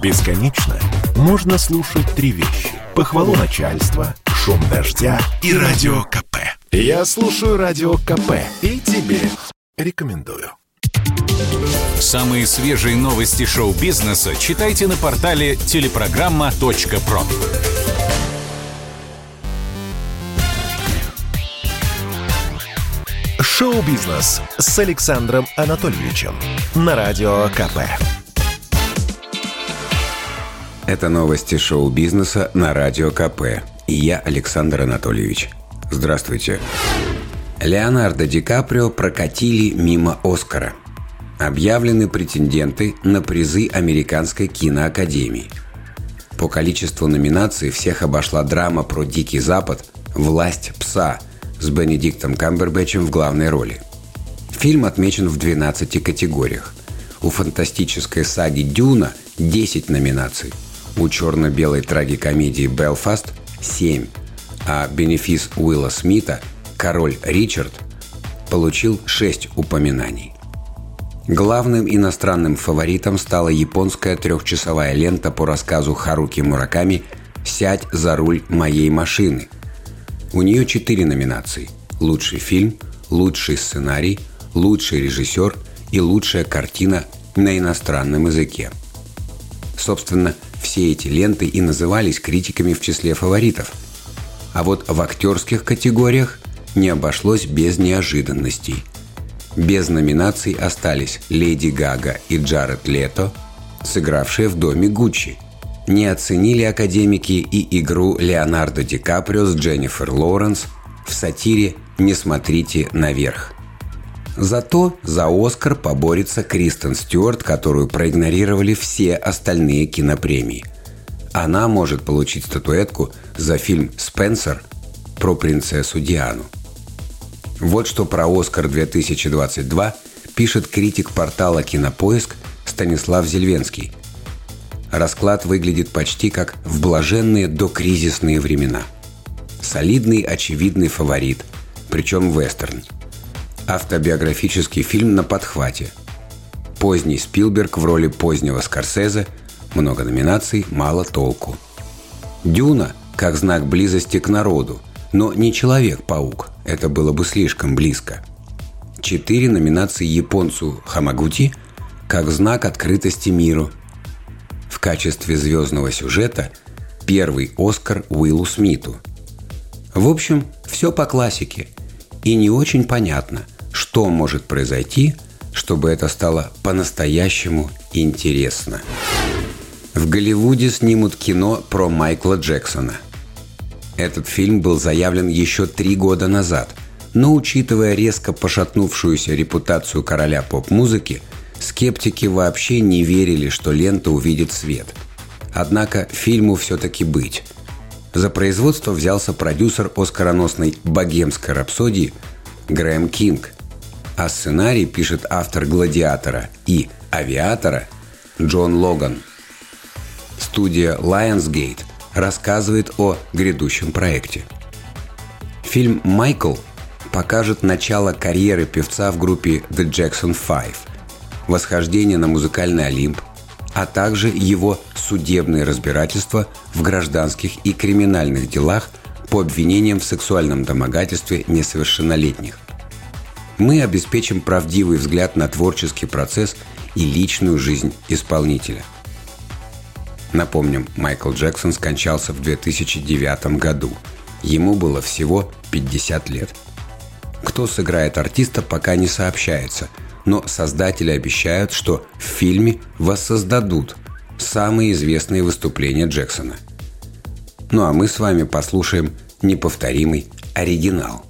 Бесконечно можно слушать три вещи. Похвалу начальства, шум дождя и радио КП. Я слушаю радио КП и тебе рекомендую. Самые свежие новости шоу-бизнеса читайте на портале телепрограмма.про. Шоу-бизнес с Александром Анатольевичем на радио КП. Это новости шоу-бизнеса на Радио КП. И я Александр Анатольевич. Здравствуйте. Леонардо Ди Каприо прокатили мимо Оскара. Объявлены претенденты на призы Американской киноакадемии. По количеству номинаций всех обошла драма про Дикий Запад «Власть пса» с Бенедиктом Камбербэтчем в главной роли. Фильм отмечен в 12 категориях. У фантастической саги «Дюна» 10 номинаций – у черно-белой трагикомедии «Белфаст» – 7, а бенефис Уилла Смита «Король Ричард» получил 6 упоминаний. Главным иностранным фаворитом стала японская трехчасовая лента по рассказу Харуки Мураками «Сядь за руль моей машины». У нее четыре номинации – лучший фильм, лучший сценарий, лучший режиссер и лучшая картина на иностранном языке. Собственно, все эти ленты и назывались критиками в числе фаворитов. А вот в актерских категориях не обошлось без неожиданностей. Без номинаций остались Леди Гага и Джаред Лето, сыгравшие в доме Гуччи. Не оценили академики и игру Леонардо Ди Каприо с Дженнифер Лоуренс в сатире «Не смотрите наверх». Зато за «Оскар» поборется Кристен Стюарт, которую проигнорировали все остальные кинопремии. Она может получить статуэтку за фильм «Спенсер» про принцессу Диану. Вот что про «Оскар-2022» пишет критик портала «Кинопоиск» Станислав Зельвенский. Расклад выглядит почти как в блаженные докризисные времена. Солидный очевидный фаворит, причем вестерн – автобиографический фильм на подхвате. Поздний Спилберг в роли позднего Скорсезе, много номинаций, мало толку. Дюна как знак близости к народу, но не Человек-паук, это было бы слишком близко. Четыре номинации японцу Хамагути как знак открытости миру. В качестве звездного сюжета первый Оскар Уиллу Смиту. В общем, все по классике. И не очень понятно – что может произойти, чтобы это стало по-настоящему интересно. В Голливуде снимут кино про Майкла Джексона. Этот фильм был заявлен еще три года назад, но учитывая резко пошатнувшуюся репутацию короля поп-музыки, скептики вообще не верили, что лента увидит свет. Однако фильму все-таки быть. За производство взялся продюсер оскароносной «Богемской рапсодии» Грэм Кинг – а сценарий пишет автор «Гладиатора» и «Авиатора» Джон Логан. Студия Lionsgate рассказывает о грядущем проекте. Фильм «Майкл» покажет начало карьеры певца в группе The Jackson Five, восхождение на музыкальный Олимп, а также его судебные разбирательства в гражданских и криминальных делах по обвинениям в сексуальном домогательстве несовершеннолетних мы обеспечим правдивый взгляд на творческий процесс и личную жизнь исполнителя. Напомним, Майкл Джексон скончался в 2009 году. Ему было всего 50 лет. Кто сыграет артиста, пока не сообщается, но создатели обещают, что в фильме воссоздадут самые известные выступления Джексона. Ну а мы с вами послушаем неповторимый оригинал.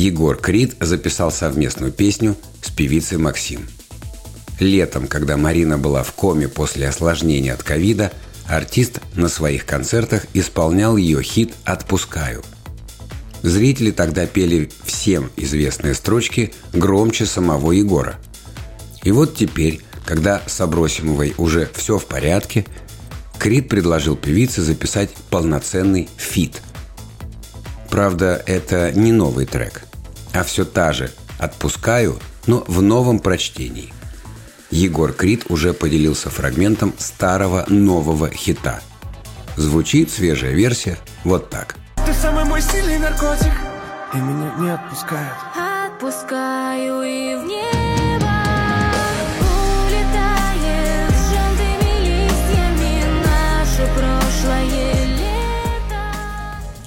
Егор Крид записал совместную песню с певицей Максим. Летом, когда Марина была в коме после осложнения от ковида, артист на своих концертах исполнял ее хит «Отпускаю». Зрители тогда пели всем известные строчки громче самого Егора. И вот теперь, когда с Абросимовой уже все в порядке, Крид предложил певице записать полноценный фит. Правда, это не новый трек, а все та же «Отпускаю», но в новом прочтении. Егор Крид уже поделился фрагментом старого нового хита. Звучит свежая версия вот так. Ты самый мой сильный наркотик, и меня не отпускает. Отпускаю и в небо